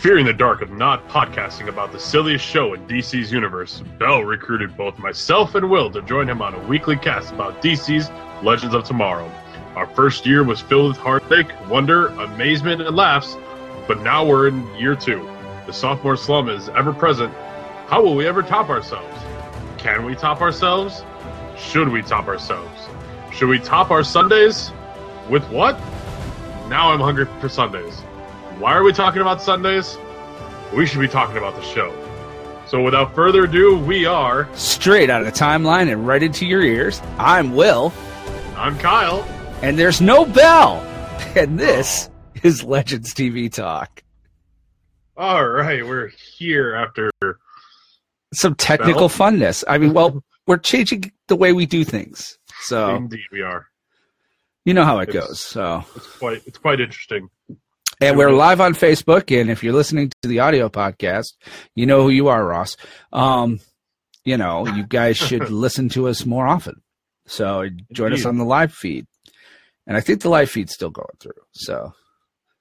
Fearing the dark of not podcasting about the silliest show in DC's universe, Bell recruited both myself and Will to join him on a weekly cast about DC's Legends of Tomorrow. Our first year was filled with heartache, wonder, amazement, and laughs, but now we're in year two. The sophomore slum is ever present. How will we ever top ourselves? Can we top ourselves? Should we top ourselves? Should we top our sundaes? With what? Now I'm hungry for sundaes. Why are we talking about sundaes? We should be talking about the show. So without further ado, we are. Straight out of the timeline and right into your ears. I'm Will, I'm Kyle. and there's no bell. And this is Legends TV Talk. All right, we're here after. Some technical Bell? funness. I mean, well, we're changing the way we do things. So Indeed, we are. you know how it It's- goes. So It's quite. It's quite interesting. And we're live on Facebook. And if you're listening to the audio podcast, you know who you are, Ross. Um, you know, you guys should listen to us more often. So join us on the live feed. And I think the live feed's still going through. So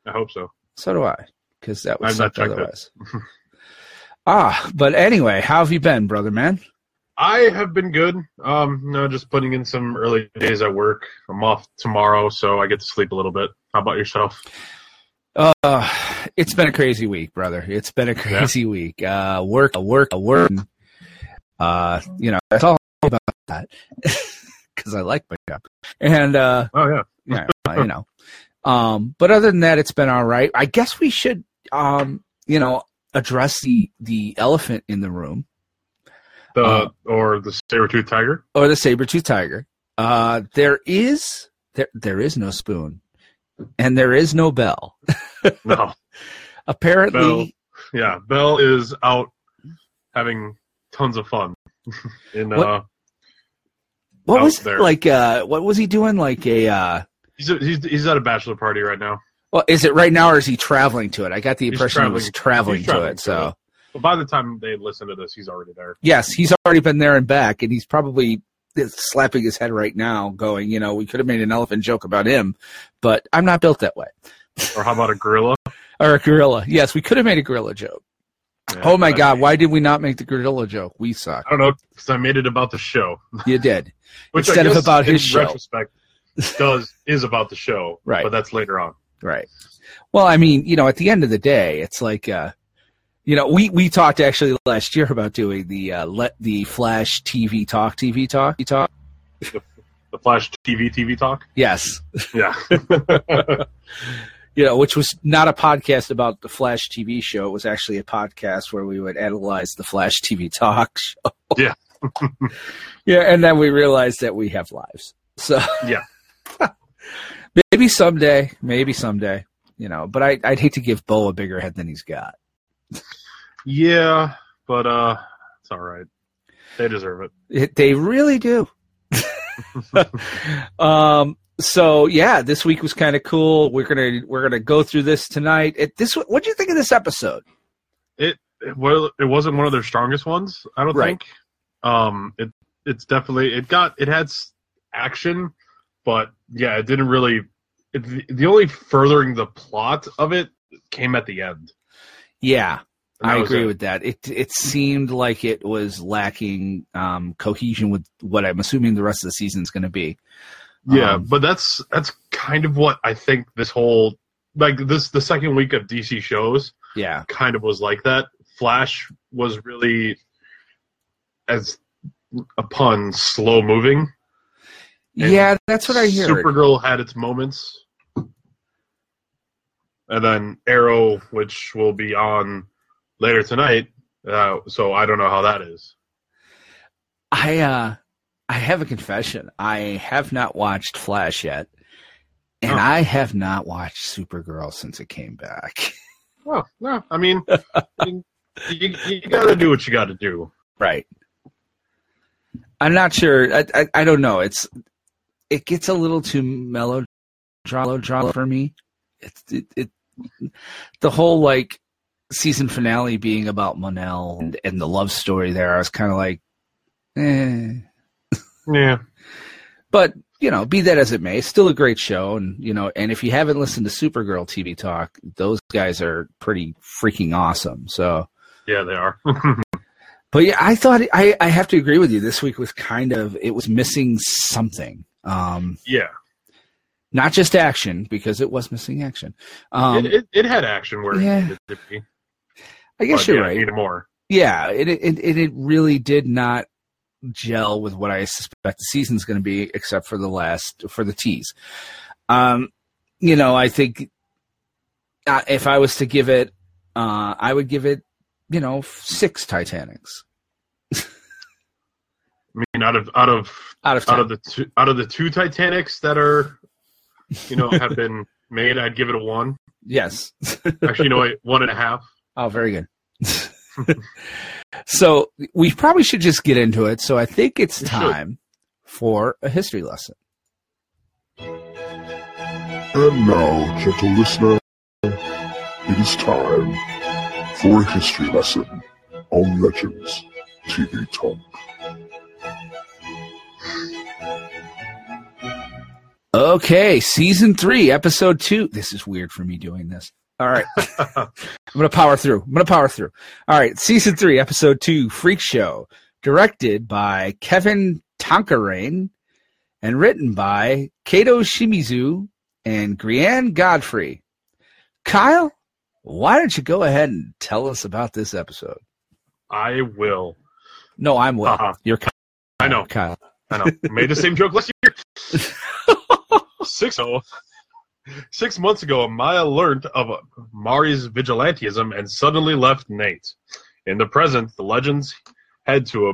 I hope so. So do I, because that I've not otherwise. ah, but anyway, how have you been, brother man? I have been good. Um, no, just putting in some early days at work. I'm off tomorrow, so I get to sleep a little bit. How about yourself? Uh, it's been a crazy week, brother. It's been a crazy week. Uh, work, work, work. Uh, you know, that's all about that because I like my job. And uh, Oh yeah. yeah, you know. Um, but other than that, it's been all right. I guess we should, um, you know, address the the elephant in the room. The Uh, or the saber tooth tiger. or the saber-tooth tiger. Uh, there is there there is no spoon, and there is no bell. No. Apparently, Bell. Yeah, Bell is out having tons of fun. in What- uh, what was there. like? Uh, what was he doing? Like a uh, he's, a, he's he's at a bachelor party right now. well, is it right now or is he traveling to it? I got the impression he was traveling- traveling to it. to So it. But by the time they listen to this, he's already there. yes, he's already been there and back, and he's probably slapping his head right now, going, you know, we could have made an elephant joke about him, but I'm not built that way. Or how about a gorilla? Or a gorilla. Yes, we could have made a gorilla joke. Yeah, Oh my god, why did we not make the gorilla joke? We suck. I don't know because I made it about the show, You did. which Instead of about his show. retrospect does is about the show, Right. But that's later on. Right. Well, I mean, you know, at the end of the day, it's like, uh, you know, we, we talked actually last year about doing the, uh, let the Flash TV talk, TV talk, talk. The Flash TV TV talk. Yes. Yeah. You know, which was not a podcast about the Flash TV show. It was actually a podcast where we would analyze the Flash TV talk show. Yeah. yeah. And then we realized that we have lives. So, Yeah. maybe someday, maybe someday, you know, but I, I'd hate to give Bo a bigger head than he's got. Yeah, but uh, it's all right. They deserve it. It, they really do. um. So yeah, this week was kind of cool. We're gonna we're gonna go through this tonight. It, this what do you think of this episode? It well, it wasn't one of their strongest ones. I don't Right. think. Um, it it's definitely it got it had action, but yeah, it didn't really. It, the only furthering the plot of it came at the end. Yeah, I agree it. with that. It it seemed like it was lacking um, cohesion with what I'm assuming the rest of the season is going to be. Yeah, Um, but that's that's kind of what I think this whole like this the second week of DC shows yeah, kind of was like that. Flash was really as a pun slow moving. Yeah, that's what I hear. Supergirl had its moments. And then Arrow, which will be on later tonight. Uh, so I don't know how that is. I uh, I have a confession. I have not watched Flash yet, and Oh. I have not watched Supergirl since it came back. Well, no, I mean, you, you, you got to do what you got to do. Right. I'm not sure. I, I I don't know. It's it gets a little too mellow, melodrama for me. It's it, it the whole like season finale being about Mon-El and, and the love story there. I was kind of like, eh. Yeah. But you know, be that as it may, still a great show. And, you know, and if you haven't listened to Supergirl TV Talk, those guys are pretty freaking awesome. So, Yeah, they are. but yeah, I thought, I, I have to agree with you. This week was kind of, it was missing something. Um, yeah. Not just action, because it was missing action. Um, it, it, it had action where yeah. it needed to be. I guess but you're yeah, right. Needed more. Yeah, it, it it really did not gel with what I suspect the season's going to be, except for the last for the tease. Um, you know, I think uh, if I was to give it, uh, I would give it, you know, six Titanics I mean, out of out of out of ten. out of the two out of the two Titanics that are, you know, have been made, I'd give it a one. yes. Actually, you know, one and a half. Oh, very good. so we probably should just get into it. So I think it's We should. time for a history lesson. And now, gentle listener, it is time for a history lesson on Legends TV Talk. Okay, season three, episode two. This is weird for me doing this. All right. I'm going to power through. I'm going to power through. All right, season three, episode two, Freak Show, directed by Kevin Tancharoen and written by Keto Shimizu and Grainne Godfree. Kyle, why don't you go ahead and tell us about this episode? I will. No, I'm Will. Uh-huh. You're Kyle. I know. Kyle. I know. Made the same joke last year. Six oh. Six months ago, Maya learned of Mari's vigilantism and suddenly left Nate. In the present, the legends head to a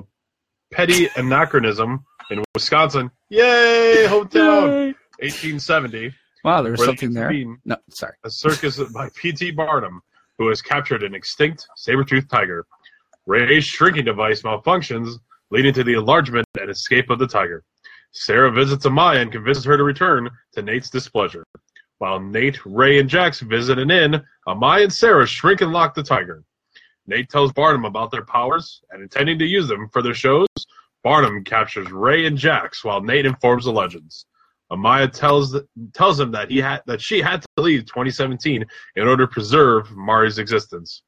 petty anachronism in Wisconsin. Yay, hometown! 1870. Wow, there was something there. No, sorry. A circus by P.T. Barnum, who has captured an extinct saber-toothed tiger. Ray's shrinking device malfunctions, leading to the enlargement and escape of the tiger. Sara visits Amaya and convinces her to return to Nate's displeasure. While Nate, Ray, and Jax visit an inn, Amaya and Sara shrink and lock the tiger. Nate tells Barnum about their powers and intending to use them for their shows. Barnum captures Ray and Jax while Nate informs the legends. Amaya tells tells him that he had that she had to leave 2017 in order to preserve Mari's existence.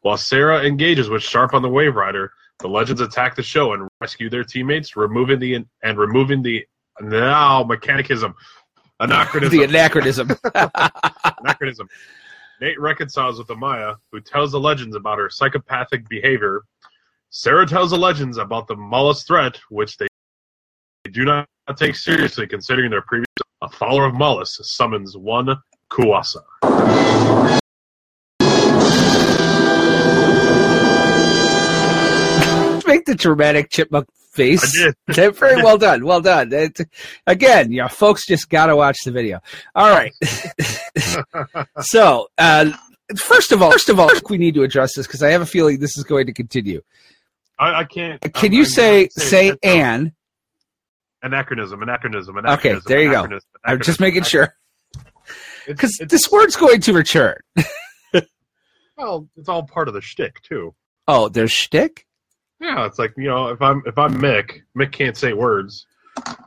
While Sara engages with Sharpe on the Wave Rider, the legends attack the show and rescue their teammates, removing the and removing the now mechanicism anachronism. The anachronism. anachronism. Nate reconciles with Amaya, who tells the legends about her psychopathic behavior. Sara tells the legends about the Mallus threat, which they do not take seriously, considering their previous. A follower of Mallus summons one Kuasa. Make the dramatic chipmunk face. I did. Okay, Very well done. Well done. It, again, you know, folks just got to watch the video. All right. so, uh, first of all, first of all, I think we need to address this because I have a feeling this is going to continue. I, I can't. Can I'm- you I'm say say and? anachronism? Anachronism. Anachronism. Okay, there you go. I'm just making sure because this word's going to return. well, it's all part of the shtick too. Oh, there's shtick. Yeah, it's like you know, if I'm if I'm Mick, Mick can't say words.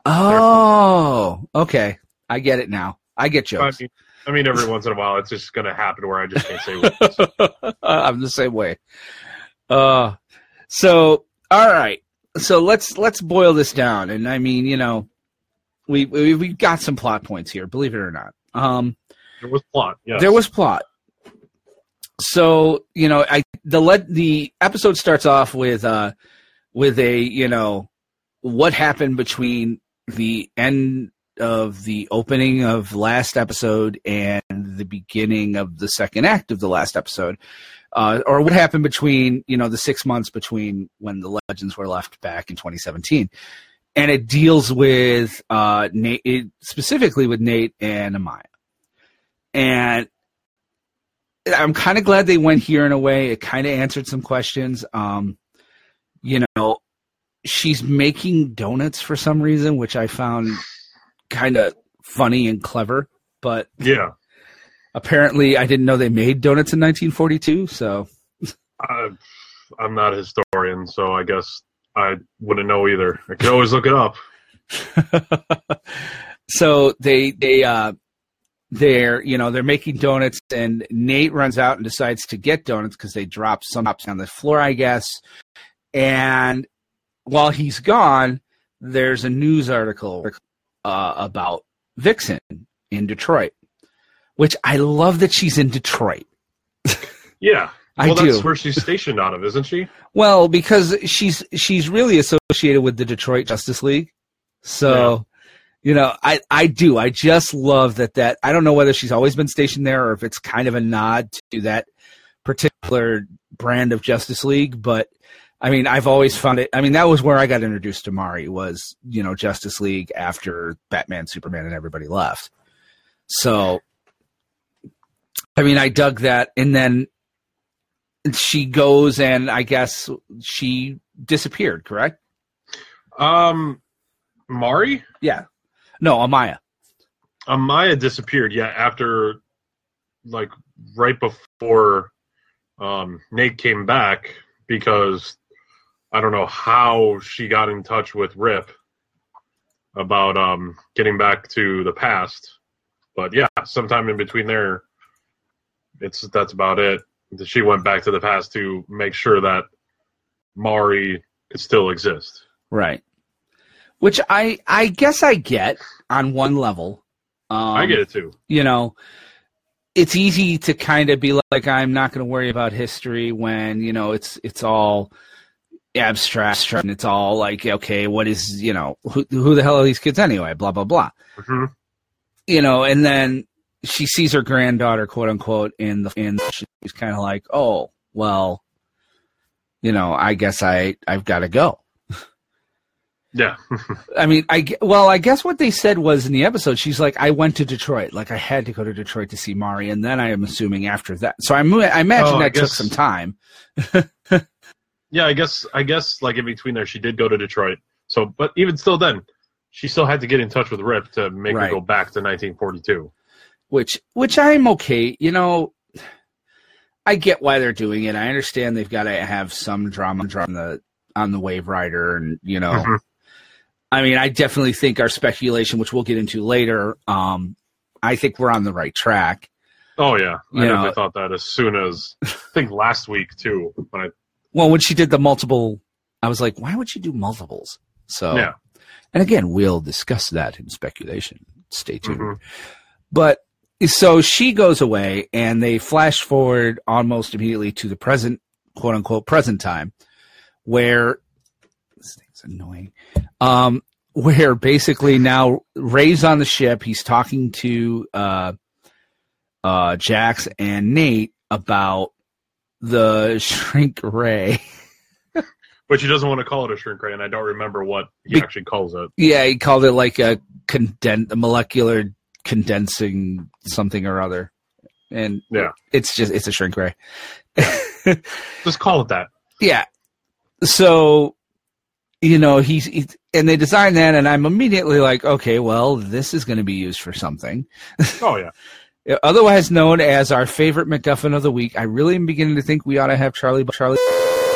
Oh, okay. I get it now. I get I jokes. mean, I mean, every once in a while, it's just going to happen where I just can't say words. I'm the same way. Uh, so all right. So let's let's boil this down, and I mean, you know, we we we got some plot points here. Believe it or not, um, There was plot. Yes. there was plot. So you know, I the let the episode starts off with uh with a you know what happened between the end of the opening of last episode and the beginning of the second act of the last episode uh, or what happened between you know the six months between when the legends were left back in 2017 and it deals with uh nate it, specifically with nate and amaya. And i'm kind of glad they went here in a way it kind of answered some questions um you know she's making donuts for some reason which i found kind of funny and clever but Yeah. apparently i didn't know they made donuts in 1942 so I, I'm not a historian, so I guess I wouldn't know either. I could always look it up. so they they uh they're you know they're making donuts and Nate runs out and decides to get donuts because they drop some on the floor I guess and while he's gone there's a news article uh, about Vixen in Detroit which I love that she's in Detroit Yeah. I Well, that's do. where she's stationed out of, isn't she? Well, because she's she's really associated with the Detroit Justice League. So, you know, I I do. I just love that that I don't know whether she's always been stationed there or if it's kind of a nod to that particular brand of Justice League, but I mean, I've always found it. I mean, that was where I got introduced to Mari was, you know, Justice League after Batman, Superman, and everybody left. So, I mean, I dug that, and then she goes and I guess she disappeared. Correct? Um, Mari? Yeah. No, Amaya. Amaya disappeared, yeah, after, like, right before um, Nate came back because I don't know how she got in touch with Rip about um, getting back to the past. But yeah, sometime in between there, it's that's about it. She went back to the past to make sure that Mari could still exist. Right. Which I I guess I get on one level. Um, I get it too. You know, it's easy to kind of be like, I'm not going to worry about history when you know it's it's all abstract and it's all like, okay, what is you know who who the hell are these kids anyway? Blah blah blah. hmm You know, and then she sees her granddaughter, quote unquote, in the in. She's kind of like, oh well, you know, I guess I I've got to go. Yeah. I mean, I well, I guess what they said was in the episode, she's like, I went to Detroit, like I had to go to Detroit to see Mari, and then I am assuming after that. So I, mo- I imagine Oh, I that took some time. Yeah, I guess I guess like in between there, she did go to Detroit. So, but even still, then she still had to get in touch with Rip to make Right. her go back to 1942. which which I'm okay. You know, I get why they're doing it. I understand they've got to have some drama on the on the Wave Rider, and you know, Mhm. I mean, I definitely think our speculation, which we'll get into later, um, I think we're on the right track. Oh yeah, I know- definitely thought that as soon as I think last week too. When I, Well, when she did the multiple, I was like, why would she do multiples? So, Yeah. and again, we'll discuss that in speculation. Stay tuned. Mhm. But so she goes away, and they flash forward almost immediately to the present, quote unquote, present time, where thing's annoying. Um, where basically now Ray's on the ship. He's talking to uh, uh, Jax and Nate about the shrink ray. but she doesn't want to call it a shrink ray, and I don't remember what he Be- actually calls it. Yeah, he called it like a conden- a molecular condensing something or other, and Yeah. it's just it's a shrink ray. Just call it that. yeah. So, you know, he's, he's and they designed that, and I'm immediately like, okay, well, this is going to be used for something. Oh yeah, Otherwise known as our favorite MacGuffin of the week. I really am beginning to think we ought to have Charlie Charlie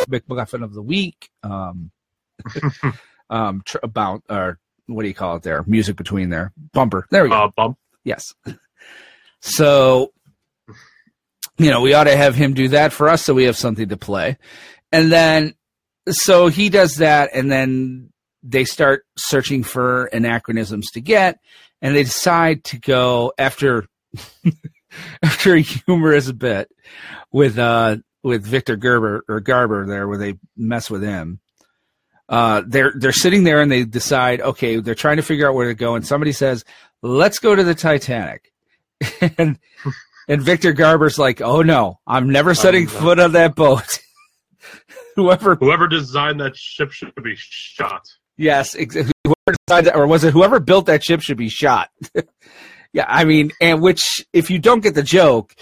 MacGuffin of the week. Um, um, tr- about or what do you call it there? Music between there, bumper. There we go. uh, bump. Yes. So, you know, we ought to have him do that for us so we have something to play. And then, so he does that, and then they start searching for anachronisms to get, and they decide to go after after a humorous bit with uh with Victor Gerber or Garber there where they mess with him. Uh, they're they're sitting there and they decide, okay, they're trying to figure out where to go, and somebody says, "Let's go to the Titanic," and and Victor Garber's like, "Oh no, I'm never setting no. foot on that boat." Whoever, Whoever designed that ship should be shot. yes, ex- whoever decided, or was it whoever built that ship should be shot? yeah, I mean, and which, if you don't get the joke,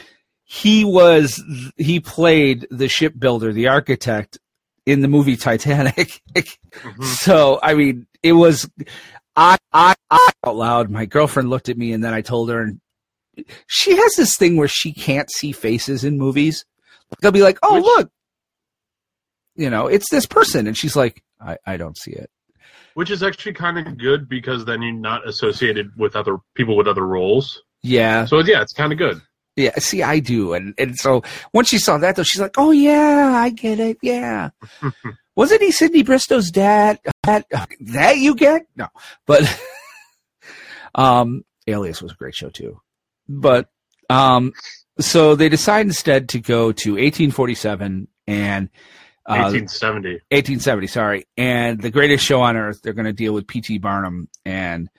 he was he played the shipbuilder, the architect in the movie Titanic. Mhm. So I mean, it was I I I out loud. My girlfriend looked at me, and then I told her, and she has this thing where she can't see faces in movies. They'll be like, "Oh, Which- look, you know, it's this person," and she's like, "I I don't see it." which is actually kind of good because then you're not associated with other people with other roles. Yeah, So yeah, it's kind of good. yeah. See, I do, and and so once she saw that, though, she's like, "Oh yeah, I get it. Yeah." Wasn't he Sydney Bristow's dad? That, that you get? No, but um, Alias was a great show too. But um, so they decide instead to go to 1847 and uh, 1870. 1870, sorry, and the greatest show on earth. They're going to deal with P.T. Barnum and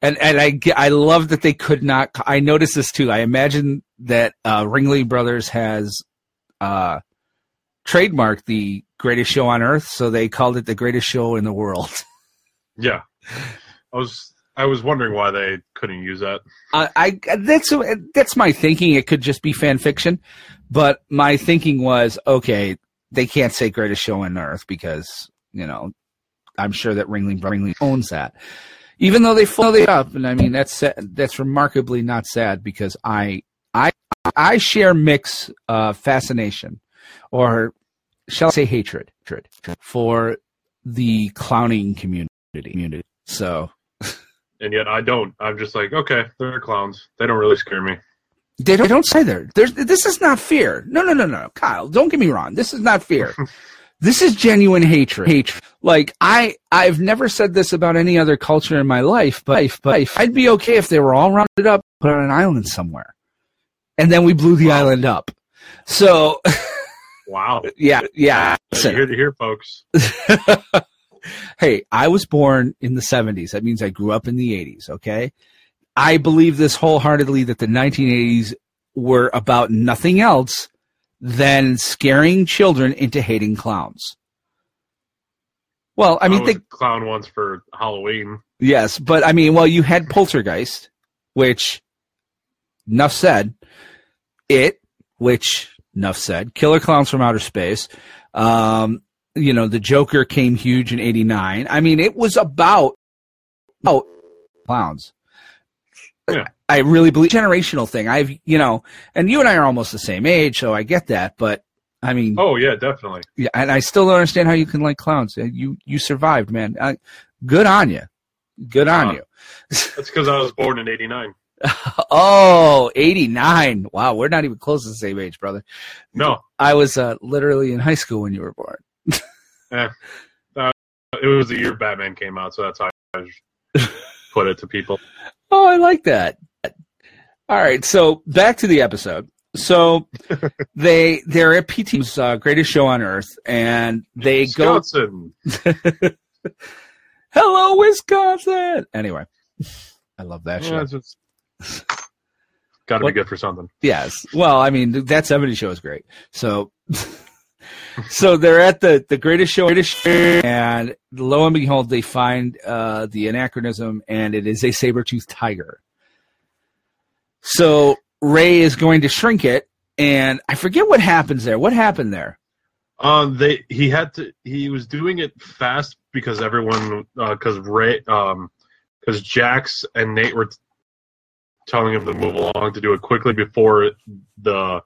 and and I I love that they could not. I noticed this too. I imagine that uh, Ringling Brothers has uh, trademarked the greatest show on earth, so they called it the greatest show in the world. Yeah, I was I was wondering why they couldn't use that. I, I that's that's my thinking. It could just be fan fiction, but my thinking was okay. They can't say greatest show on earth because you know I'm sure that Ringling Ringling owns that. Even though they follow it up, and I mean that's that's remarkably not sad because I I I share Mick's uh, fascination, or shall I say hatred, hatred for the clowning community. So And yet I don't. I'm just like, okay, they're clowns. They don't really scare me. They don't, they don't say there. This is not fear. No, no, no, no. Kyle, don't get me wrong. This is not fear. this is genuine hatred. Hatred. Like I, I've never said this about any other culture in my life, but, but I'd be okay if they were all rounded up, put on an island somewhere, and then we blew the Wow. island up. So Wow. yeah, yeah. You hear to hear, folks. hey, I was born in the 70s. That means I grew up in the 80s, okay? I believe this wholeheartedly that the 1980s were about nothing else than scaring children into hating clowns. Well, I mean, think, a clown once for Halloween. yes, but I mean, well, you had Poltergeist, which, enough said. It, which, enough said. Killer Clowns from Outer Space. Um, you know, the Joker came huge in 89. I mean, it was about, oh, clowns. Yeah. I really believe generational thing. I've, you know, and you and I are almost the same age, so I get that, but I mean, Oh yeah, definitely. yeah, and I still don't understand how you can like clowns. Uh, You, you survived, man. Uh, good on you. Good on Uh, you. That's because I was born in '89. Oh, 89. Wow, we're not even close to the same age, brother. No, I was uh, literally in high school when you were born. it was the year Batman came out, so that's how I put it to people. Oh, I like that. All right, so back to the episode. So they they're at PT's uh, greatest show on earth, and they go, "Hello, Wisconsin." Anyway, I love that show. Yeah, just got to be good for something. Yes. Well, I mean, that 70 show is great. So, so they're at the, the greatest show, and lo and behold, they find uh, the anachronism, and it is a saber-toothed tiger. So Ray is going to shrink it, and I forget what happens there. What happened there? Um, they he had to he was doing it fast because everyone because Ray um because Jax and Nate were t- telling him to move along to do it quickly before the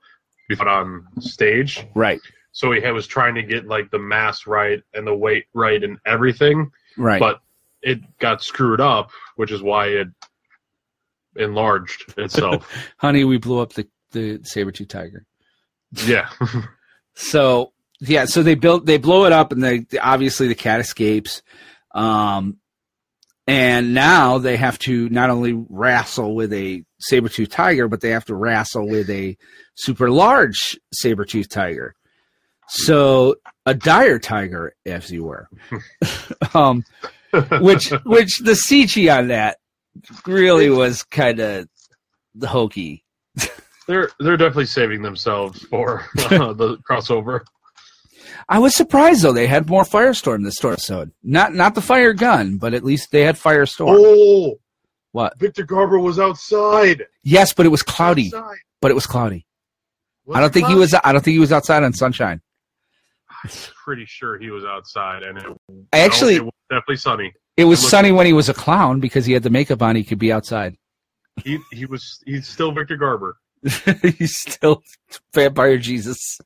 before on stage. Right. So he had, was trying to get like the mass right and the weight right and everything, Right. but it got screwed up, which is why it enlarged itself. Honey, we blew up the, the saber tooth tiger. yeah, So yeah, so they built they blow it up, and they obviously the cat escapes, um, and now they have to not only wrestle with a saber tooth tiger, but they have to wrestle with a super large saber tooth tiger. So a dire tiger, as you were, um, which which the CG on that really was kind of hokey. they're they're definitely saving themselves for uh, the crossover. I was surprised though they had more Firestorm this episode. Not not the fire gun, but at least they had Firestorm. Oh, What? Victor Garber was outside. Yes, but it was cloudy. Outside. But it was cloudy. Was I don't think he was. I don't think he was outside on sunshine. I'm pretty sure he was outside, and it, Actually- it was definitely sunny. It was It sunny when he was a clown because he had the makeup on. He could be outside. He he was he's still Victor Garber, He's still vampire Jesus.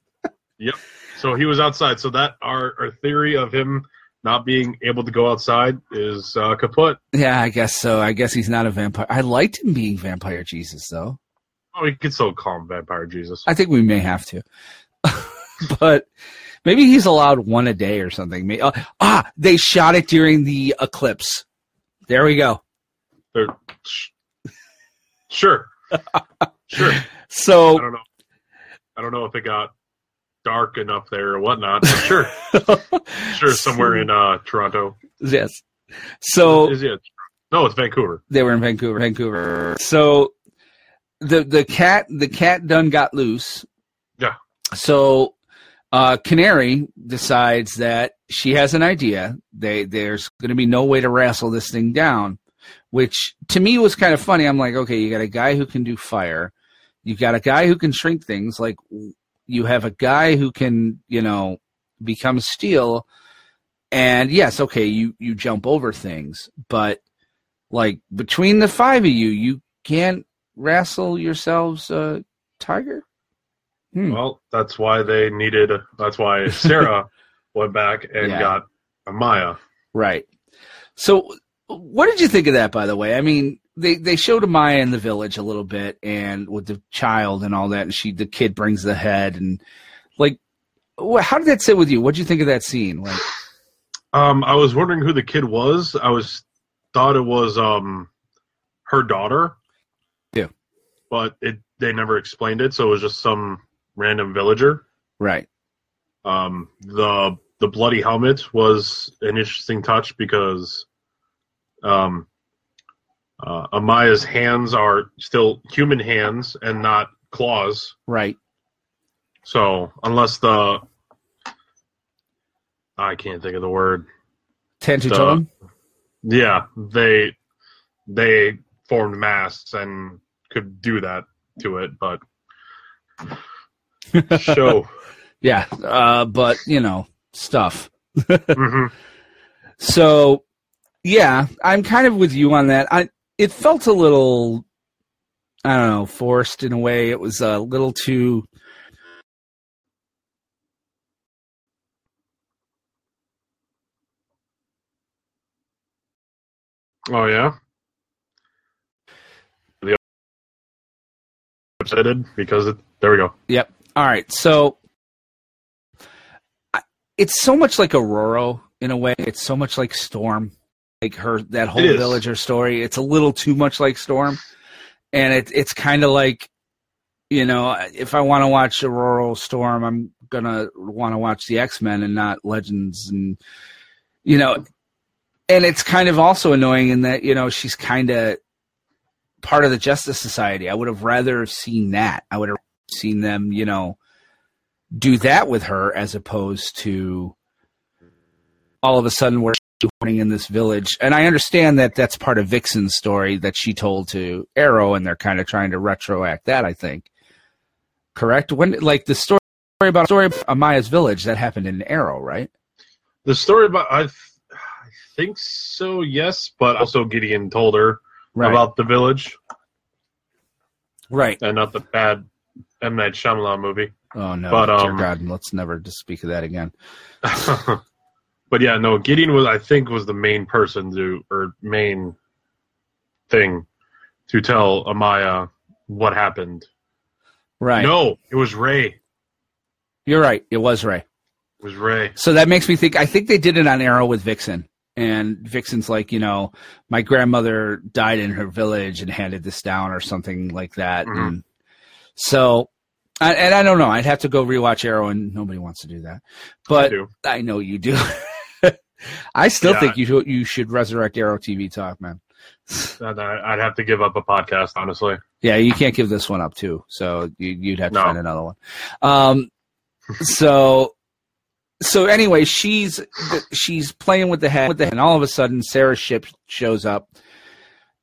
Yep. So he was outside. So that our our theory of him not being able to go outside is uh, kaput. Yeah, I guess so. I guess he's not a vampire. I liked him being vampire Jesus though. Oh, we could still call him Vampire Jesus. I think we may have to. but maybe he's allowed one a day or something. May- uh, ah, they shot it during the eclipse. There we go. Sure, sure. I So don't know. I don't know if it got dark enough there or whatnot. Sure, sure. Somewhere in uh, Toronto. yes. So Is it? No, it's Vancouver. they were in Vancouver, Vancouver. So the the cat the cat done got loose. Yeah. So uh, Canary decides that she has an idea. They there's going to be no way to wrestle this thing down, which to me was kind of funny. I'm like, okay, you got a guy who can do fire, you got a guy who can shrink things. Like you have a guy who can, you know, become steel. And yes, okay, you you jump over things, but like between the five of you, you can't wrestle yourselves a tiger. Hmm. Well, that's why they needed. That's why Sara went back and Yeah. got Amaya. Right. So, what did you think of that? By the way, I mean they they showed Amaya in the village a little bit, and with the child and all that, and she the kid brings the head, and like, how did that sit with you? What did you think of that scene? Like, Um, I was wondering who the kid was. I was thought it was um her daughter. Yeah. But it they never explained it, so it was just some random villager. right, Um, the the bloody helmet was an interesting touch because um, uh, Amaya's hands are still human hands and not claws. right, So unless the I can't think of the word. ten The- Yeah, they they formed masks and could do that to it, but show. Yeah, uh, but you know stuff. hmm So, yeah, I'm kind of with you on that. I it felt a little, I don't know, forced in a way. It was a little too. Oh yeah. The upsetted because it, there we go. Yep. All right. So, it's so much like Aurora in a way. It's so much like Storm, like her that whole villager story. It's a little too much like Storm, and it it's kind of like, you know, if I want to watch Aurora Storm, I'm gonna want to watch the X Men and not Legends, and you know, and it's kind of also annoying in that you know she's kind of part of the Justice Society. I would have rather seen that. I would have seen them, you know, do that with her as opposed to all of a sudden we're running in this village. And I understand that that's part of Vixen's story that she told to Arrow, and they're kind of trying to retroact that. I think, correct? When like the story about story about Amaya's village that happened in Arrow, right? The story about I, th- I think so, yes, but also Gideon told her Right. about the village right. and not the bad M Night Shyamalan movie. Oh no, But, um, God, let's never just speak of that again. but yeah, no, Gideon was I think was the main person to or main thing to tell Amaya what happened. Right. No, it was Ray. You're right. It was Ray. was Ray. So that makes me think. I think they did it on Arrow with Vixen, and Vixen's like, you know, my grandmother died in her village and handed this down, or something like that. Mhm. And so, I, and I don't know. I'd have to go rewatch Arrow, and nobody wants to do that. I But do. I, know you do. I still Yeah. think you should, you should resurrect Arrow TV talk, man. I'd have to give up a podcast, honestly. Yeah, you can't give this one up too. So you, you'd have to No. find another one. Um, so, so anyway, she's she's playing with the head, with the head, and all of a sudden, Sara's ship shows up,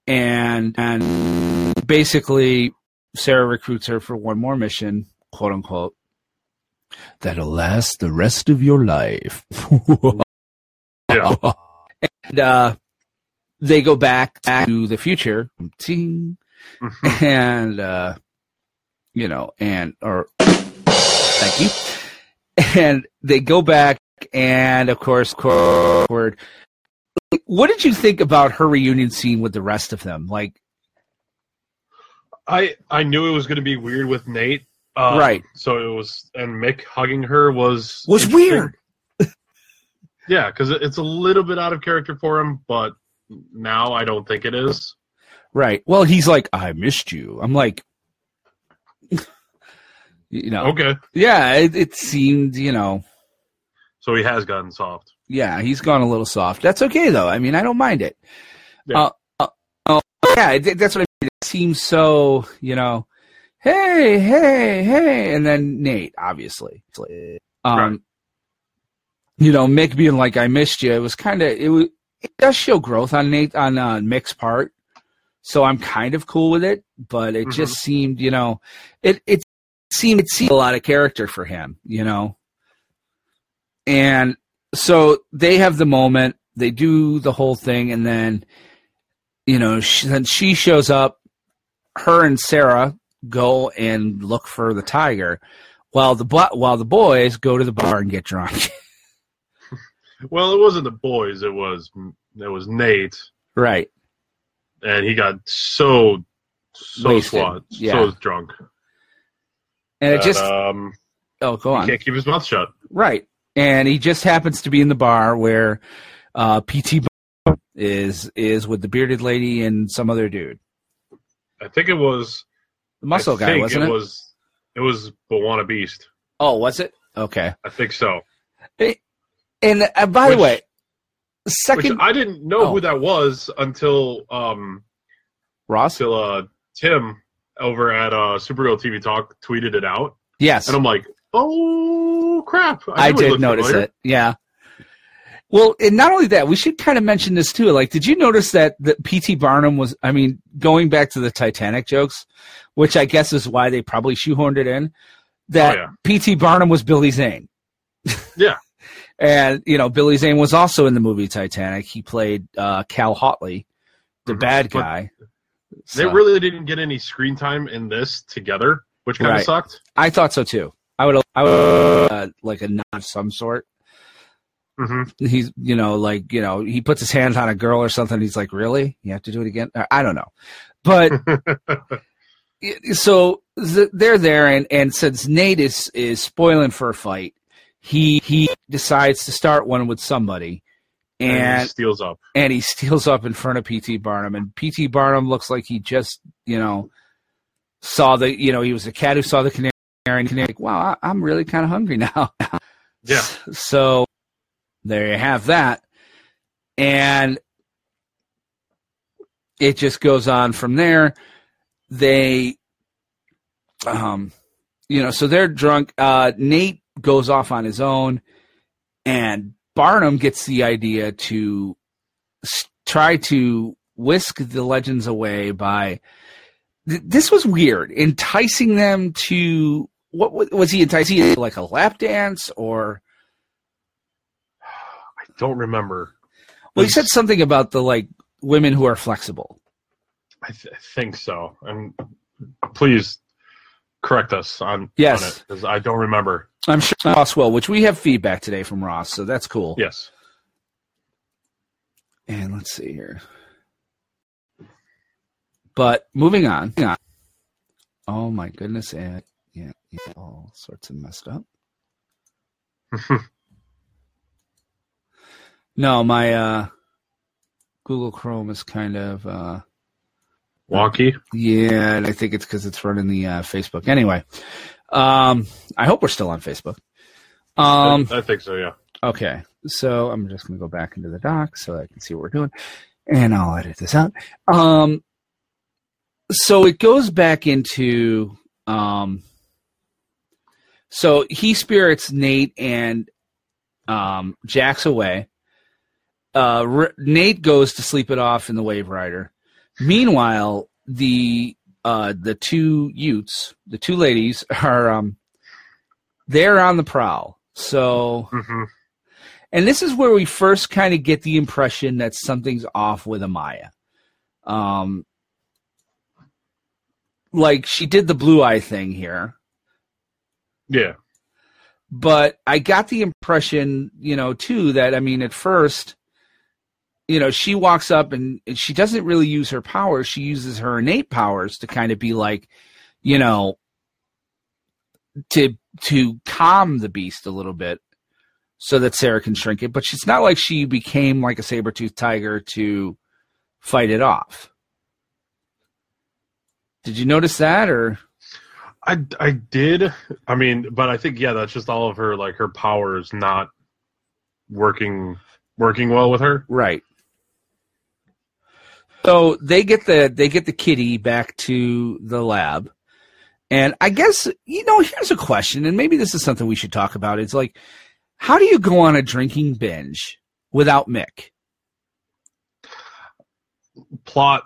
and and basically, Sara recruits her for one more mission, quote unquote, that'll last the rest of your life. Yeah. and uh, they go back to the future, ting, and uh, you know, and or thank you, and they go back and of course, Cord. What did you think about her reunion scene with the rest of them? Like, I I knew it was going to be weird with Nate. Um, Right. So it was, and Mick hugging her was was weird. Yeah, because it's a little bit out of character for him, but now I don't think it is. Right. Well, he's like, I missed you. I'm like, you know, Okay, yeah. It, it seemed, you know, so he has gotten soft. yeah, he's gone a little soft. That's okay though. I mean, I don't mind it. Yeah. Uh, uh, uh, yeah, that's what I mean. It seems so, you know, hey, hey, hey, and then Nate, obviously. Um, Right. you know, Mick being like, "I missed you." It was kind of it was. It does show growth on Nate on uh, Mick's part, so I'm kind of cool with it. But it just seemed, you know, it it seemed it seemed a lot of character for him, you know. And so they have the moment, they do the whole thing, and then, you know, she, then she shows up. Her and Sara go and look for the tiger, while the while the boys go to the bar and get drunk. Well, it wasn't the boys; it was it was Nate, right. and he got so so Wasted, swat, yeah. so drunk. And it that, just um, oh, go on. can't keep his mouth shut. Right. And he just happens to be in the bar where uh, PT is is with the bearded lady and some other dude. I think it was The muscle I guy, wasn't it? Was it was B'wana Beast? oh, was it? Okay. I think so. And uh, by the Which- way, Which second I didn't know Oh. who that was until um Ross? till uh Tim over at uh Supergirl TV Talk tweeted it out, Yes. and I'm like, oh crap! I, he did notice familiar. it. Yeah. Well, and not only that, we should kind of mention this too. Like, did you notice that the PT Barnum was? I mean, going back to the Titanic jokes, which I guess is why they probably shoehorned it in. That Oh, PT Barnum was Billy Zane. Yeah. and you know, Billy Zane was also in the movie Titanic. He played uh, Cal Hockley, the Mhm. bad guy. They really didn't get any screen time in this together, which kind of Right. sucked. I thought so too. I would, I would, uh, like a nod of some sort. Hmm he's you know like you know he puts his hand on a girl or something. He's like really? You have to do it again? I don't know. But so they're there and and since nate is is spoiling for a fight he he decides to start one with somebody and he steals up. and he steals up in front of pt barnum. And pt barnum looks like he just you know saw the you know he was a cat who saw the canary and canary. Like wow I, i'm really kind of hungry now. Yeah. so there you have that. And it just goes on from there. They, um, you know, so they're drunk. Uh, Nate goes off on his own, and Barnum gets the idea to try to whisk the legends away by. Th- this was weird, enticing them to. What was he enticing? Like a lap dance, or don't remember. Well, he said something about the like women who are flexible. I, th- I think so. And please correct us on, Yes. on it because I don't remember. I'm sure Ross will, which we have feedback today from Ross, so that's cool. Yes. And let's see here. But moving on. on. Oh my goodness, and yeah, yeah, all sorts of messed up. No, my uh Google Chrome is kind of uh Wonky. Yeah, and I think it's because it's running the uh, Facebook. Anyway, um, I hope we're still on Facebook. Um, I, I think so. Yeah. okay, so I'm just going to go back into the doc so I can see what we're doing, and I'll edit this out. Um, so it goes back into um, so he spirits Nate and um, Jax away. Uh, R- Nate goes to sleep it off in the Wave Rider. Meanwhile, the uh, the two Utes, the two ladies, are um, they're on the prowl. So, hmm and this is where we first kind of get the impression that something's off with Amaya. Um, like she did the blue eye thing here, Yeah. but I got the impression, you know, too, that I mean, at first, you know, she walks up and she doesn't really use her powers. She uses her innate powers to kind of be like, you know, to to calm the beast a little bit so that Sara can shrink it. But it's not like she became like a saber tooth tiger to fight it off. Did you notice that or I, I did. I mean, but I think yeah, that's just all of her like her powers not working working well with her. right? So they get the they get the kitty back to the lab. And I guess you know, here's a question, and maybe this is something we should talk about. It's like, how do you go on a drinking binge without Mick? Plot,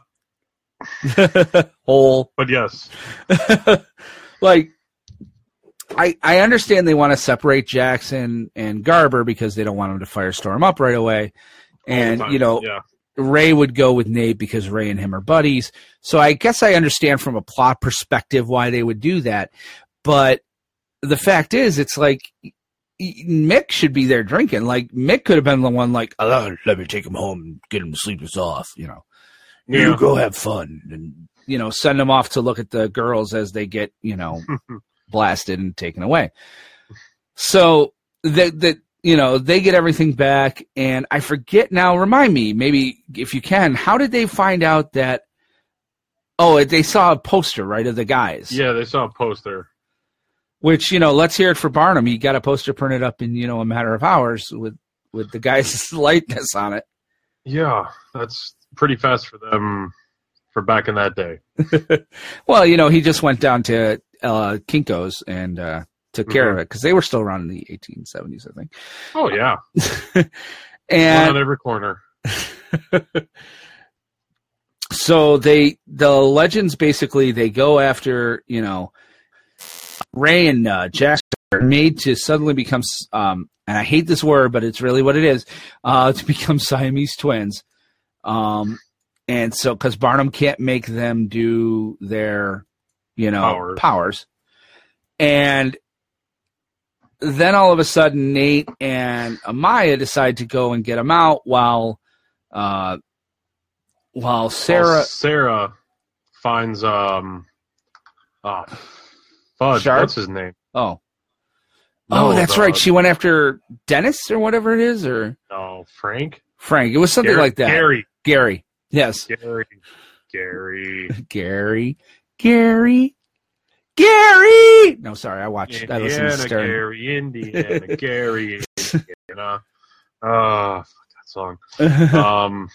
Whole but yes, like I I understand they want to separate Jackson and Garber because they don't want him to firestorm up right away. And you know, yeah, Ray would go with Nate because Ray and him are buddies. So I guess I understand from a plot perspective why they would do that. But the fact is, it's like Mick should be there drinking. Like Mick could have been the one, like, oh, let me take him home and get him to sleep us off. You know, Yeah. you go have fun and you know send them off to look at the girls as they get you know blasted and taken away. So that that you know they get everything back, and I forget now. Remind me, maybe if you can, how did they find out that? Oh, they saw a poster right of the guys. yeah. They saw a poster. Which you know, let's hear it for Barnum. He got a poster printed up in you know a matter of hours with with the guy's likeness on it. Yeah, that's pretty fast for them for back in that day. Well, you know, he just went down to uh, Kinko's and uh, took care of it because they were still around in the 1870s, I think. Oh yeah, One And on every corner. so they the legends basically they go after you know Ray and uh, Jack are made to suddenly become um, and I hate this word but it's really what it is uh, to become Siamese twins um, and so because Barnum can't make them do their you know Powers. powers and then all of a sudden Nate and Amaya decide to go and get them out while uh, while Sara Well, Sara finds um, ah, Fudge. Sharpe? What's his name? Oh. No, oh, that's the- right. She went after Dennis or whatever it is, or No, Frank. Frank. It was something Gary- like that. Gary. Gary. Yes. Gary. Gary. Gary. Gary. Gary. No, sorry. I watched. I listened to Indiana, Stern. Gary, Indiana, Gary, Indiana. Uh, fuck that song. Um,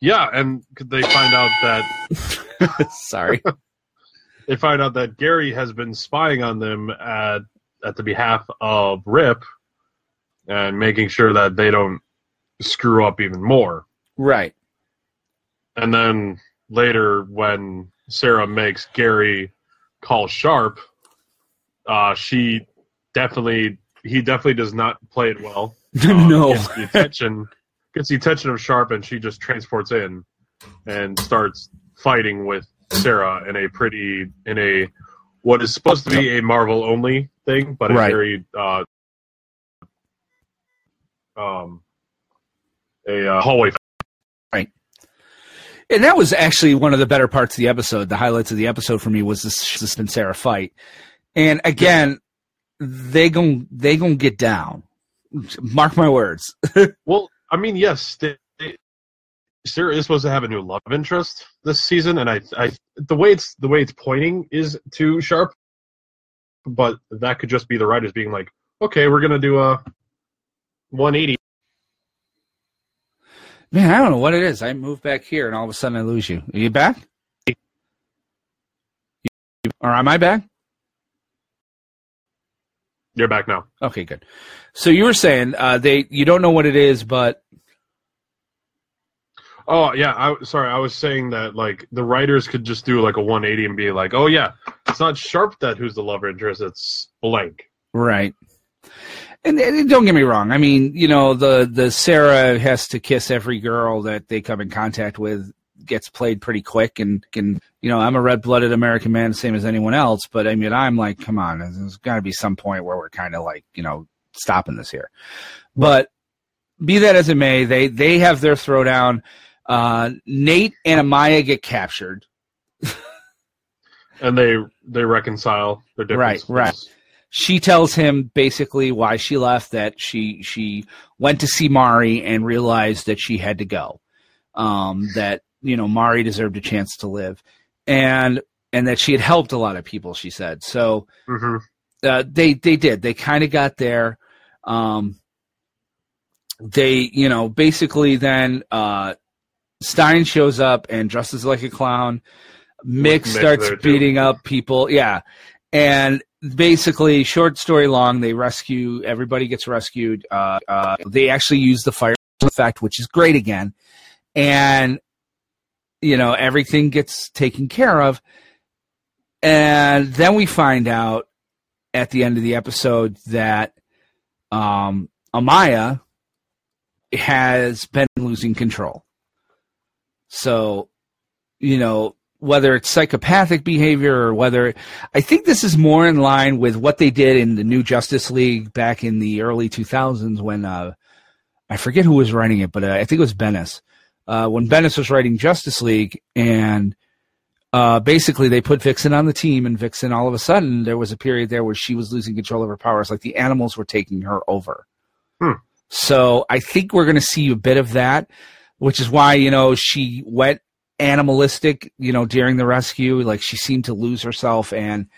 yeah, and they find out that sorry. they find out that Gary has been spying on them at at the behalf of Rip, and making sure that they don't screw up even more. Right. And then later, when Sara makes Gary call Sharpe, uh, she definitely he definitely does not play it well. Um, no. gets the attention gets the attention of Sharpe, and she just transports in and starts fighting with Sara in a pretty in a what is supposed to be a Marvel only thing, but a Right. very uh, um a uh, hallway. And that was actually one of the better parts of the episode. The highlights of the episode for me was this, this Sara fight. And again, they gon' they gonna get down. Mark my words. Well, I mean, yes, they, they, Sara is supposed to have a new love interest this season, and I, I, the way it's the way it's pointing is too Sharpe, but that could just be the writers being like, okay, we're gonna do a 180. Man, I don't know what it is. I move back here and all of a sudden I lose you. Are you back? Or am I back? You're back now. Okay, good. So you were saying uh, they you don't know what it is, but Oh yeah, I sorry, I was saying that like the writers could just do like a 180 and be like, oh yeah, it's not Sharpe that who's the love interest, it's blank. right. And, and don't get me wrong. I mean, you know, the the Sara has to kiss every girl that they come in contact with gets played pretty quick and can you know I'm a red blooded American man, same as anyone else. But I mean, I'm like, come on, there's got to be some point where we're kind of like you know stopping this here. But be that as it may, they they have their throwdown. Uh, Nate and Amaya get captured. and they they reconcile their differences. Right, right. She tells him basically why she left. That she she went to see Mari and realized that she had to go. Um, that you know Mari deserved a chance to live, and and that she had helped a lot of people. She said so. hmm Uh, they they did. They kind of got there. Um, they you know basically then uh, Stein shows up and dresses like a clown. Mick Mick starts there, too. beating up people. Yeah, and basically, short story long, they rescue everybody gets rescued. Uh, uh, they actually use the fire effect, which is great again, and you know everything gets taken care of. And then we find out at the end of the episode that um, Amaya has been losing control. So, you know, whether it's psychopathic behavior or whether I think this is more in line with what they did in the New Justice League back in the early 2000s when uh, I forget who was writing it, but uh, I think it was Bennis. Uh, when Bennis was writing Justice League, and uh, basically they put Vixen on the team, and Vixen all of a sudden there was a period there where she was losing control of her powers, like the animals were taking her over. Hmm. So I think we're going to see a bit of that, which is why you know she went animalistic, you know, during the rescue. Like she seemed to lose herself, and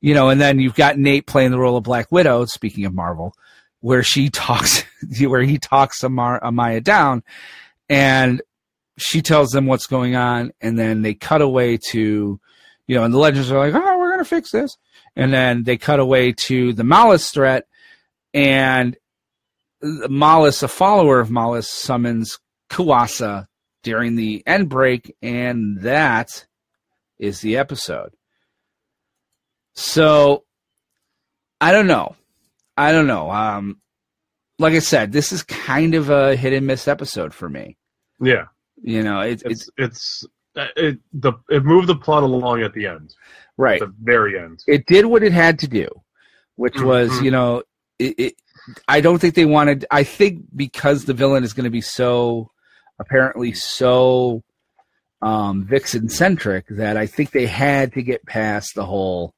you know, and then you've got Nate playing the role of Black Widow. Speaking of Marvel, where she talks, where he talks Amar, Amaya down, and she tells them what's going on, and then they cut away to, you know, and the legends are like, oh, we're gonna fix this, and then they cut away to the Mallus threat, and Mallus, a follower of Mallus, summons Kuasa during the end break, and that is the episode. So I don't know. I don't know. Um, like I said, this is kind of a hit and miss episode for me. Yeah, You know, it, it's it's it's it the it moved the plot along at the end, right. at the very end. It did what it had to do, which was, Mhm. you know, it, it. I don't think they wanted. I think because the villain is going to be so apparently so um, vixen centric that I think they had to get past the whole,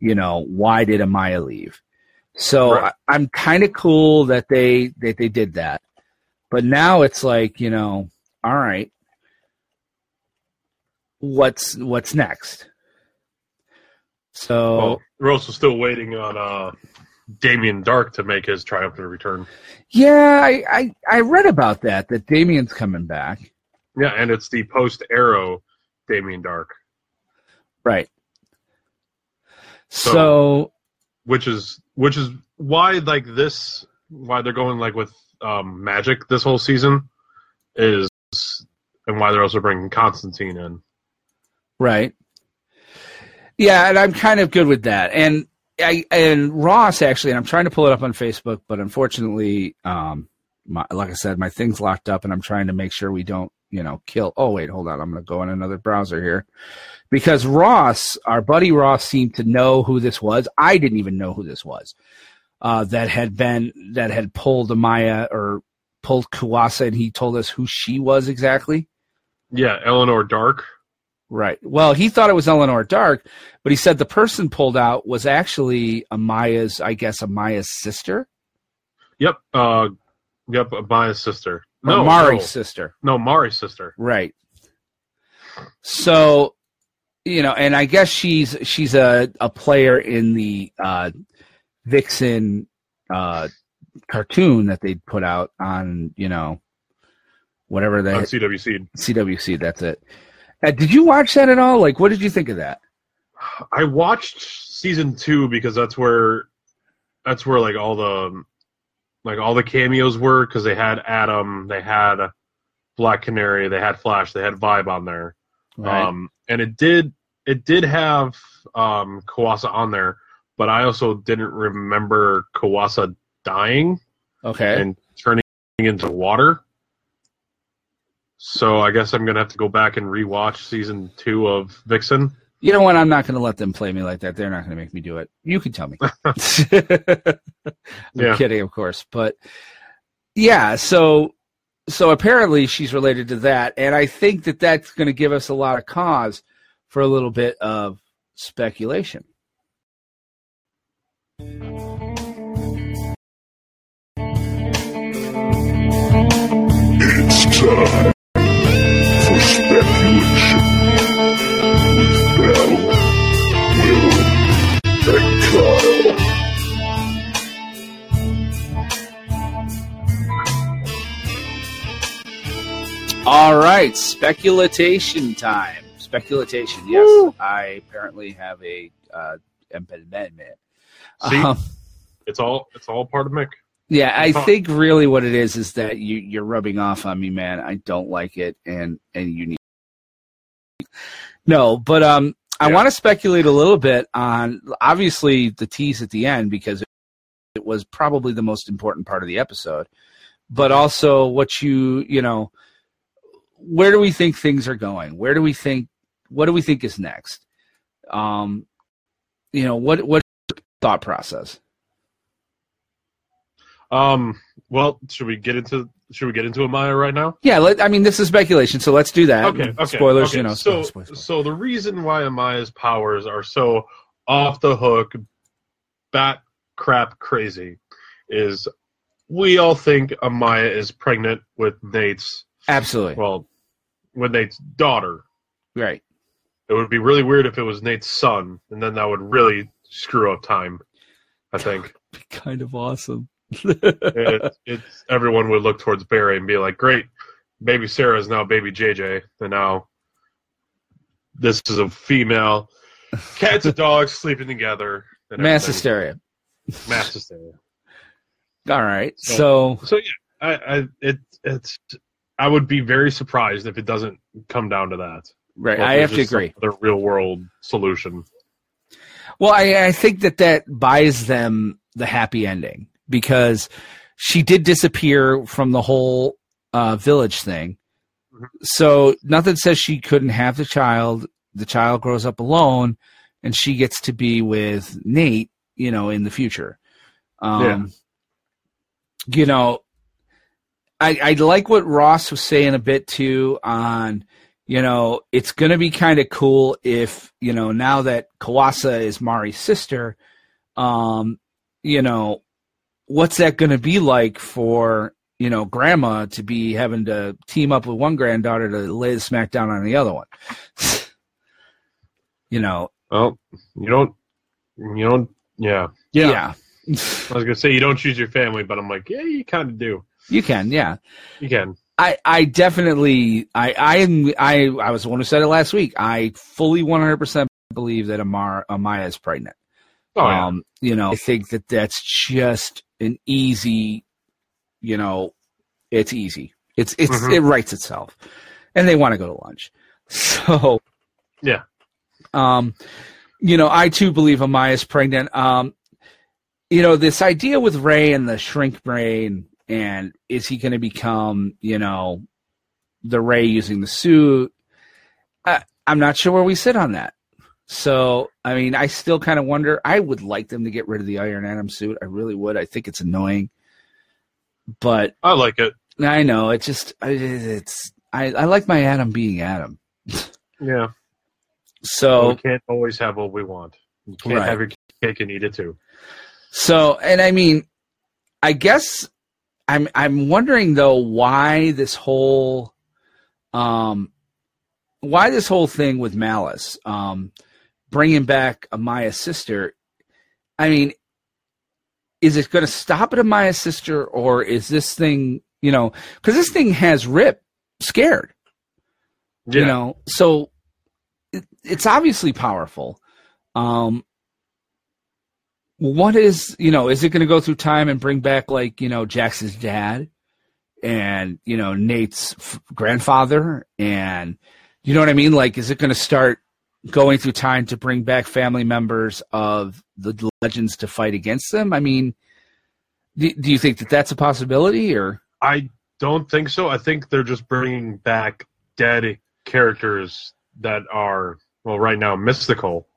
you know, why did Amaya leave? So Right. I, I'm kind of cool that they that they did that, but now it's like you know, all right, what's what's next? So Well, we're also still waiting on uh, Damien Darhk to make his triumphant return. yeah, I, I I read about that that Damien's coming back. Yeah, and it's the post Arrow Damien Darhk, Right. So- So, which is which is why like this why they're going like with um, magic this whole season is and why they're also bringing Constantine in. right. Yeah, and I'm kind of good with that. And I and Ross actually, and I'm trying to pull it up on Facebook, but unfortunately, um, my, like I said, my thing's locked up, and I'm trying to make sure we don't, you know, kill. Oh wait, hold on, I'm going to go in another browser here, because Ross, our buddy Ross, seemed to know who this was. I didn't even know who this was. Uh, that had been that had pulled Amaya or pulled Kuasa, and he told us who she was exactly. Yeah, Eleanor Darhk. Right. Well, he thought it was Eleanor Darhk, but he said the person pulled out was actually Amaya's, I guess, Amaya's sister, Yep. Uh, yep. Maya's sister. or No, Mari's no, sister. no, Mari's sister. Right. So, you know, and I guess she's she's a, a player in the uh, Vixen uh, cartoon that they put out on, you know, whatever they on CW Seed. CWC. That's it. Uh, did you watch that at all? Like, what did you think of that? I watched season two because that's where that's where like all the like all the cameos were because they had Atom, they had Black Canary, they had Flash, they had Vibe on there. Right. Um, and it did it did have um, Kuasa on there, but I also didn't remember Kuasa dying okay. and turning into water. So I guess I'm gonna have to go back and rewatch season two of Vixen. You know what? I'm not going to let them play me like that. They're not going to make me do it. You can tell me. I'm Yeah. kidding, of course, but yeah. So, so apparently she's related to that, and I think that that's going to give us a lot of cause for a little bit of speculation. It's time for speculation with Bell, Will, and Kyle. All right, speculation time. Speculation. Yes, Woo. I apparently have a uh, impediment. See, Um, it's all it's all part of Mick. Yeah, I think really what it is is that you you're rubbing off on me, man. I don't like it, and and you need no, but um, I Yeah. want to speculate a little bit on obviously the tease at the end because it was probably the most important part of the episode, but also what you you know, where do we think things are going? Where do we think what do we think is next? Um, you know what what thought process? Um. Well, should we get into should we get into Amaya right now? Yeah, let, I mean, this is speculation, so let's do that. Okay. Okay. Spoilers, okay. you know. So, spoilers, spoilers, so the reason why Amaya's powers are so off the hook, bat crap crazy, is we all think Amaya is pregnant with Nate's Absolutely. well, with Nate's daughter. right. It would be really weird if it was Nate's son, and then that would really screw up time. I think Kind of awesome. It, it's everyone would look towards Barry and be like, "Great, baby Sarah is now baby JJ, and now this is a female cats and dogs sleeping together." Mass hysteria. Mass hysteria. All right. So, So yeah, I, I it it's I would be very surprised if it doesn't come down to that. right. I have to agree. The real world solution. Well, I, I think that that buys them the happy ending because she did disappear from the whole uh, village thing. Mhm. So nothing says she couldn't have the child. The child grows up alone, and she gets to be with Nate. You know, in the future. Um, You know, I I like what Ross was saying a bit too on you know, it's going to be kind of cool if, you know, now that Kuasa is Mari's sister, um, you know, what's that going to be like for, you know, grandma to be having to team up with one granddaughter to lay the smack down on the other one? you know, Well, you don't, you don't, yeah, yeah. I was gonna say you don't choose your family, but I'm like, yeah, you kind of do. you can, yeah. You can. I, I definitely I I am I I was the one who said it last week. I fully 100% believe that Amar Amaya is pregnant. Oh yeah. Um, you know, I think that that's just an easy, you know, it's easy. It's it's Mhm. it writes itself, and they want to go to lunch. So Yeah. um, you know, I too believe Amaya's pregnant. Um, you know, this idea with Ray and the shrink brain, and is he going to become, you know, the Ray using the suit? I, I'm not sure where we sit on that. So, I mean, I still kind of wonder. I would like them to get rid of the Iron Atom suit. I really would. I think it's annoying, but I like it. I know it just it's. I, I like my Adam being Adam. Yeah. So we can't always have what we want. You can't Right. have your cake and eat it too. So, and I mean, I guess I'm I'm wondering though why this whole um why this whole thing with Mallus um bringing back Amaya's sister. I mean, is it going to stop at Amaya's sister or is this thing, you know, cuz this thing has Rip scared, Yeah. you know. So it, it's obviously powerful. Um what is you know is it going to go through time and bring back like you know Jackson's dad and you know Nate's f- grandfather and you know what I mean like is it going to start going through time to bring back family members of the legends to fight against them I mean do, do you think that that's a possibility or I don't think so. I think they're just bringing back dead characters that are well right now mystical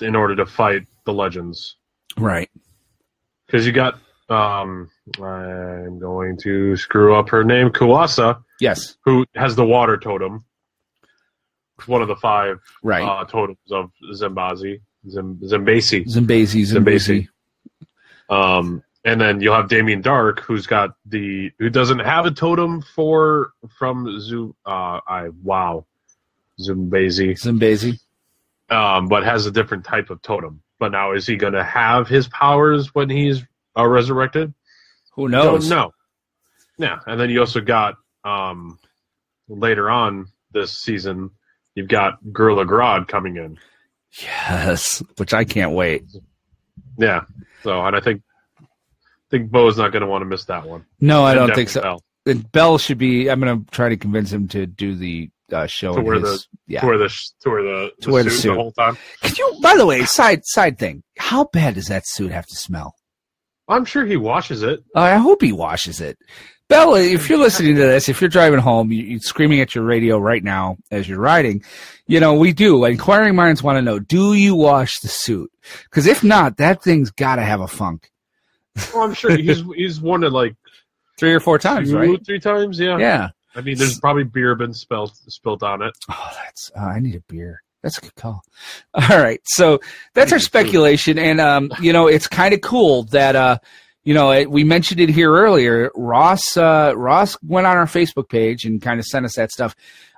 in order to fight the legends. Right. Because you got um I'm going to screw up her name, Kuasa, Yes. who has the water totem. One of the five Right. uh, totems of Zimbazi. Zim, Zimbasi. Zimbazi, Zimbasi. Zimbasi. Um, and then you'll have Damien Darhk, who's got the who doesn't have a totem for from Zu. Uh, I wow, Zumbazi, Zimbazi. um, but has a different type of totem. But now, is he going to have his powers when he's uh, resurrected? Who knows? Don't know. Yeah, and then you also got um, later on this season, you've got Gorilla Grodd coming in. Yes. Which I can't wait. Yeah, so and I think I think Bo's not going to want to miss that one. No, I And don't think so. definitely And Bell should be. I'm going to try to convince him to do the uh, show. To wear his- To yeah. wear the to wear the, To wear the the suit. whole time. Could you? By the way, side side thing. How bad does that suit have to smell? I'm sure he washes it. Uh, I hope he washes it. Bella, if you're listening to this, if you're driving home, you, you're screaming at your radio right now as you're riding, you know, we do. Inquiring minds want to know, do you wash the suit? Because if not, that thing's got to have a funk. Oh, I'm sure he's he's worn it like Three or four times, two, right? three times. Yeah. Yeah. I mean, there's probably beer been spilled spilt on it. Oh, that's, uh, I need a beer. That's a good call. All right. So that's our speculation. And, um, you know, it's kind of cool that, uh, you know, it, we mentioned it here earlier. Ross, uh, Ross went on our Facebook page and kind of sent us that stuff.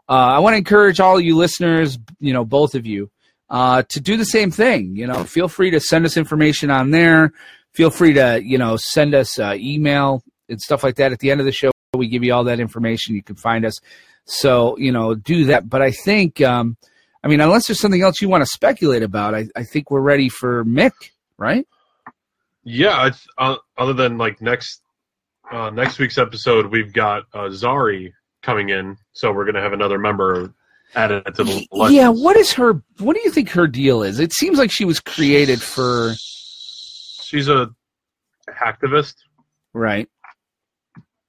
Uh, I want to encourage all you listeners, you know, both of you, uh, to do the same thing. You know, feel free to send us information on there. Feel free to, you know, send us uh, email and stuff like that. At the end of the show, we give you all that information. You can find us. So, you know, do that. But I think, um, I mean, unless there's something else you want to speculate about, I, I think we're ready for Mick, right? Yeah. It's, uh, other than like next uh, next week's episode, we've got uh, Zari coming in, so we're gonna have another member added to the legends. Yeah. What is her? What do you think her deal is? It seems like she was created for She's a hacktivist, right.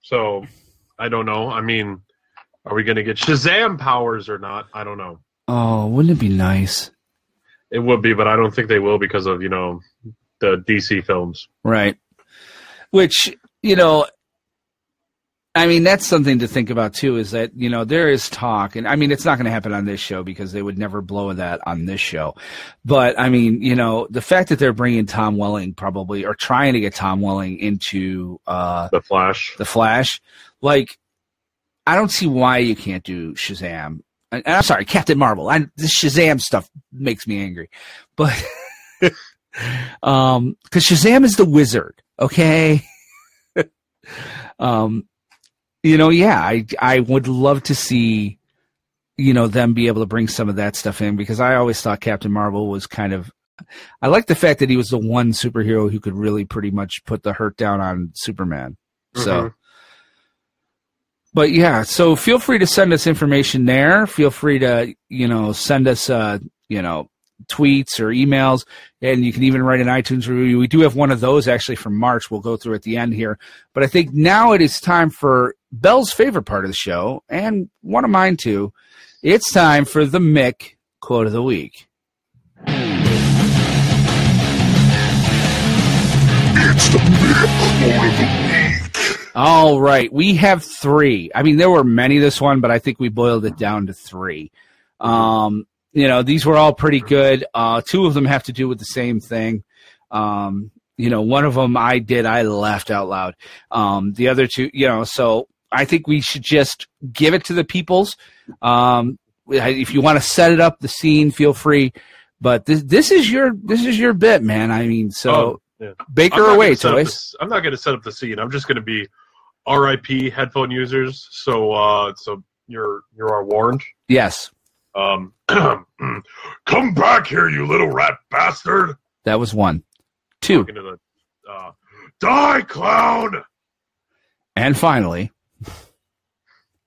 so I don't know. I mean, are we gonna get Shazam powers or not? I don't know. Oh, wouldn't it be nice? It would be, but I don't think they will because of you know the DC films. Right. Which, you know, I mean, that's something to think about too is that, you know, there is talk, and I mean, it's not going to happen on this show because they would never blow that on this show. But I mean, you know, the fact that they're bringing Tom Welling probably, or trying to get Tom Welling into uh, The Flash. The Flash, like, I don't see why you can't do Shazam. And I'm sorry, Captain Marvel. I, this Shazam stuff makes me angry, but um, because Shazam is the wizard, okay. um, you know, yeah, I I would love to see, you know, them be able to bring some of that stuff in because I always thought Captain Marvel was kind of. I like the fact that he was the one superhero who could really pretty much put the hurt down on Superman. So, Mhm. but yeah, so feel free to send us information there. Feel free to, you know, send us, uh, you know, tweets or emails, and you can even write an iTunes review. We do have one of those actually from March. We'll go through at the end here. But I think now it is time for Bell's favorite part of the show, and one of mine too. It's time for the Mick quote of the week. It's the big quote of the week. All right, we have three. I mean, there were many this one, but I think we boiled it down to three. Um, you know, these were all pretty good. Uh, two of them have to do with the same thing. Um, you know, one of them I did, I laughed out loud. Um, the other two, you know, so I think we should just give it to the peoples. Um, if you want to set it up, the scene, feel free. But this, this is your, this is your bit, man. I mean, so Oh, yeah. bake I'm her not away, gonna set up toys. I'm not going to set up the scene. I'm just going to be RIP headphone users. So, uh, so you're you are warned. Yes, Um, come back here, you little rat bastard! that was one. Two. The uh, die clown. And finally,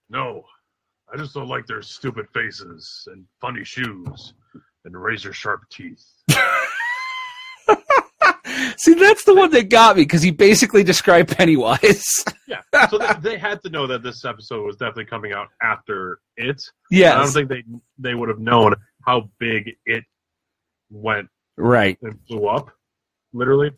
No, I just don't like their stupid faces and funny shoes and razor sharp teeth. See, that's the one that got me because he basically described Pennywise. Yeah, so they, they had to know that this episode was definitely coming out after it. yes. I don't think they they would have known how big it went right. and blew up, literally.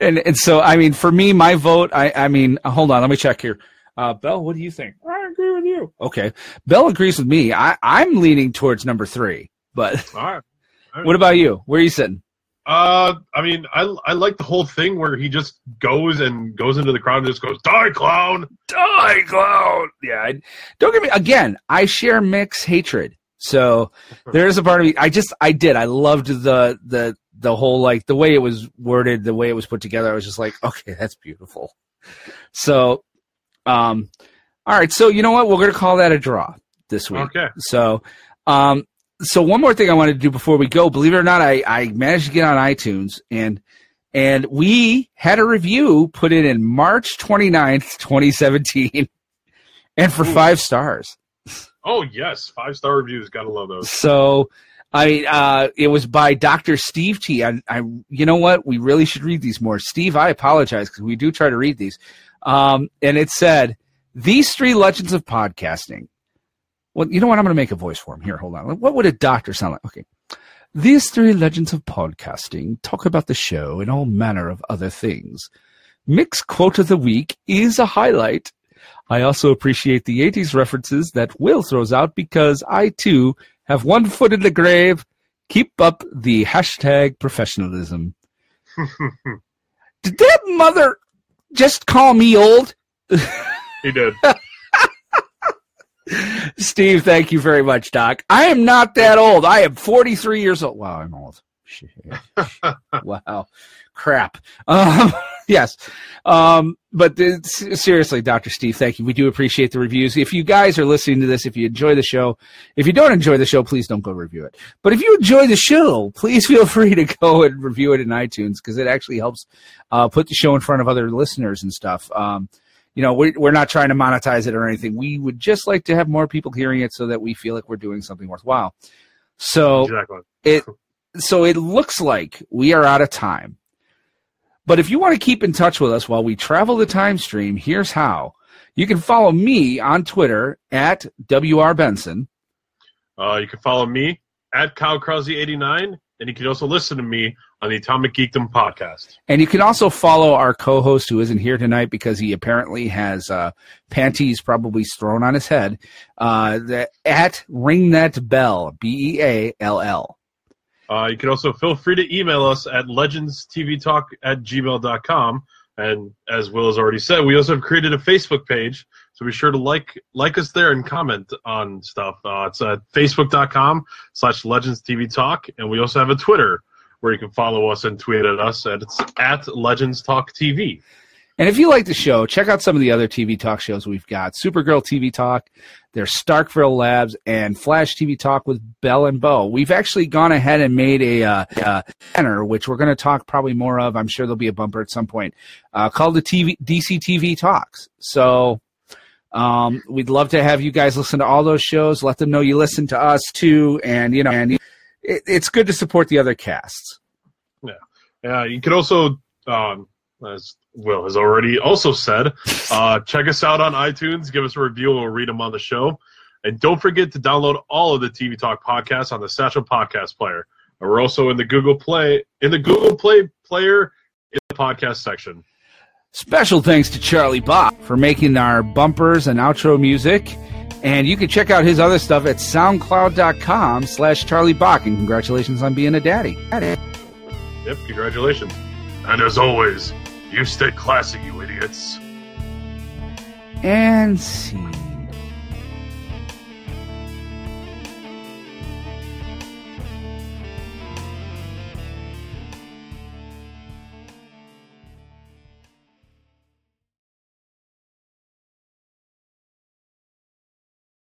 And and so I mean, for me, my vote. I I mean, hold on, let me check here. Uh, Bell, what do you think? I agree with you. Okay, Bell agrees with me. I I'm leaning towards number three. But All right. what about you? Where are you sitting? Uh, I mean, I I like the whole thing where he just goes and goes into the crowd and just goes, "Die, clown!" Die, clown. Yeah. I, don't get me again. I share mixed hatred. So there is a part of me. I just I did. I loved the the the whole like the way it was worded, the way it was put together. I was just like, okay, that's beautiful. So, um, all right. So you know what? We're gonna call that a draw this week. Okay. So, um, so one more thing I wanted to do before we go. Believe it or not, I, I managed to get on iTunes and and we had a review put in in March 29th, 2017, and for Ooh. five stars. Oh yes, five star reviews. Gotta love those. So, I uh, it was by Dr. Steve T. I, I, you know what? We really should read these more. Steve, I apologize because we do try to read these. Um, and it said, "These three legends of podcasting." Well, you know what? I'm going to make a voice for him. Here, hold on. What would a doctor sound like? Okay. These three legends of podcasting talk about the show and all manner of other things. Mick's quote of the week is a highlight. I also appreciate the 80s references that Will throws out because I too have one foot in the grave. Keep up the hashtag professionalism. Did that mother just call me old? he did. Steve, thank you very much, Doc. I am not that old. I am 43 years old. Wow, I'm old. Shit. wow. Crap. Um, yes. Um, but seriously, Dr. Steve, thank you. We do appreciate the reviews. If you guys are listening to this, if you enjoy the show, if you don't enjoy the show, please don't go review it. But if you enjoy the show, please feel free to go and review it in iTunes because it actually helps uh, put the show in front of other listeners and stuff. Um, you know, we're, we're not trying to monetize it or anything. We would just like to have more people hearing it so that we feel like we're doing something worthwhile. So Exactly. it so it looks like we are out of time. But if you want to keep in touch with us while we travel the time stream, here's how. You can follow me on Twitter at WR Benson. Uh, you can follow me at Kyle Krause89, and you can also listen to me on the Atomic Geekdom podcast. And you can also follow our co-host who isn't here tonight because he apparently has uh, panties probably thrown on his head. Uh, the, at Ring That Beall, B E A L L. Uh, you can also feel free to email us at legendstvtalk at gmail.com. And as Will has already said, we also have created a Facebook page. So be sure to like like us there and comment on stuff. Uh, it's at facebook.com slash legendstvtalk. And we also have a Twitter where you can follow us and tweet at us. And it's at Legends Talk TV. And if you like the show, check out some of the other TV talk shows we've got. Supergirl TV Talk, there's Starkville Labs, and Flash TV Talk with Bell and Bo. We've actually gone ahead and made a uh, uh, banner, which we're going to talk probably more of. I'm sure there'll be a bumper at some point, uh, called the TV DC TV Talks. So um, we'd love to have you guys listen to all those shows. Let them know you listen to us too, and you know, and it, it's good to support the other casts. Yeah, yeah. you can also, um, as Will has already also said, uh, check us out on iTunes. Give us a review. We'll read them on the show. And don't forget to download all of the TV Talk podcasts on the Satchel Podcast Player. And we're also in the Google Play in the Google Play player in the podcast section. Special thanks to Charlie Bach for making our bumpers and outro music. And you can check out his other stuff at soundcloud.com slash Charlie Bach. And congratulations on being a daddy. Yep, congratulations. And as always, you stay classy, you idiots. And see.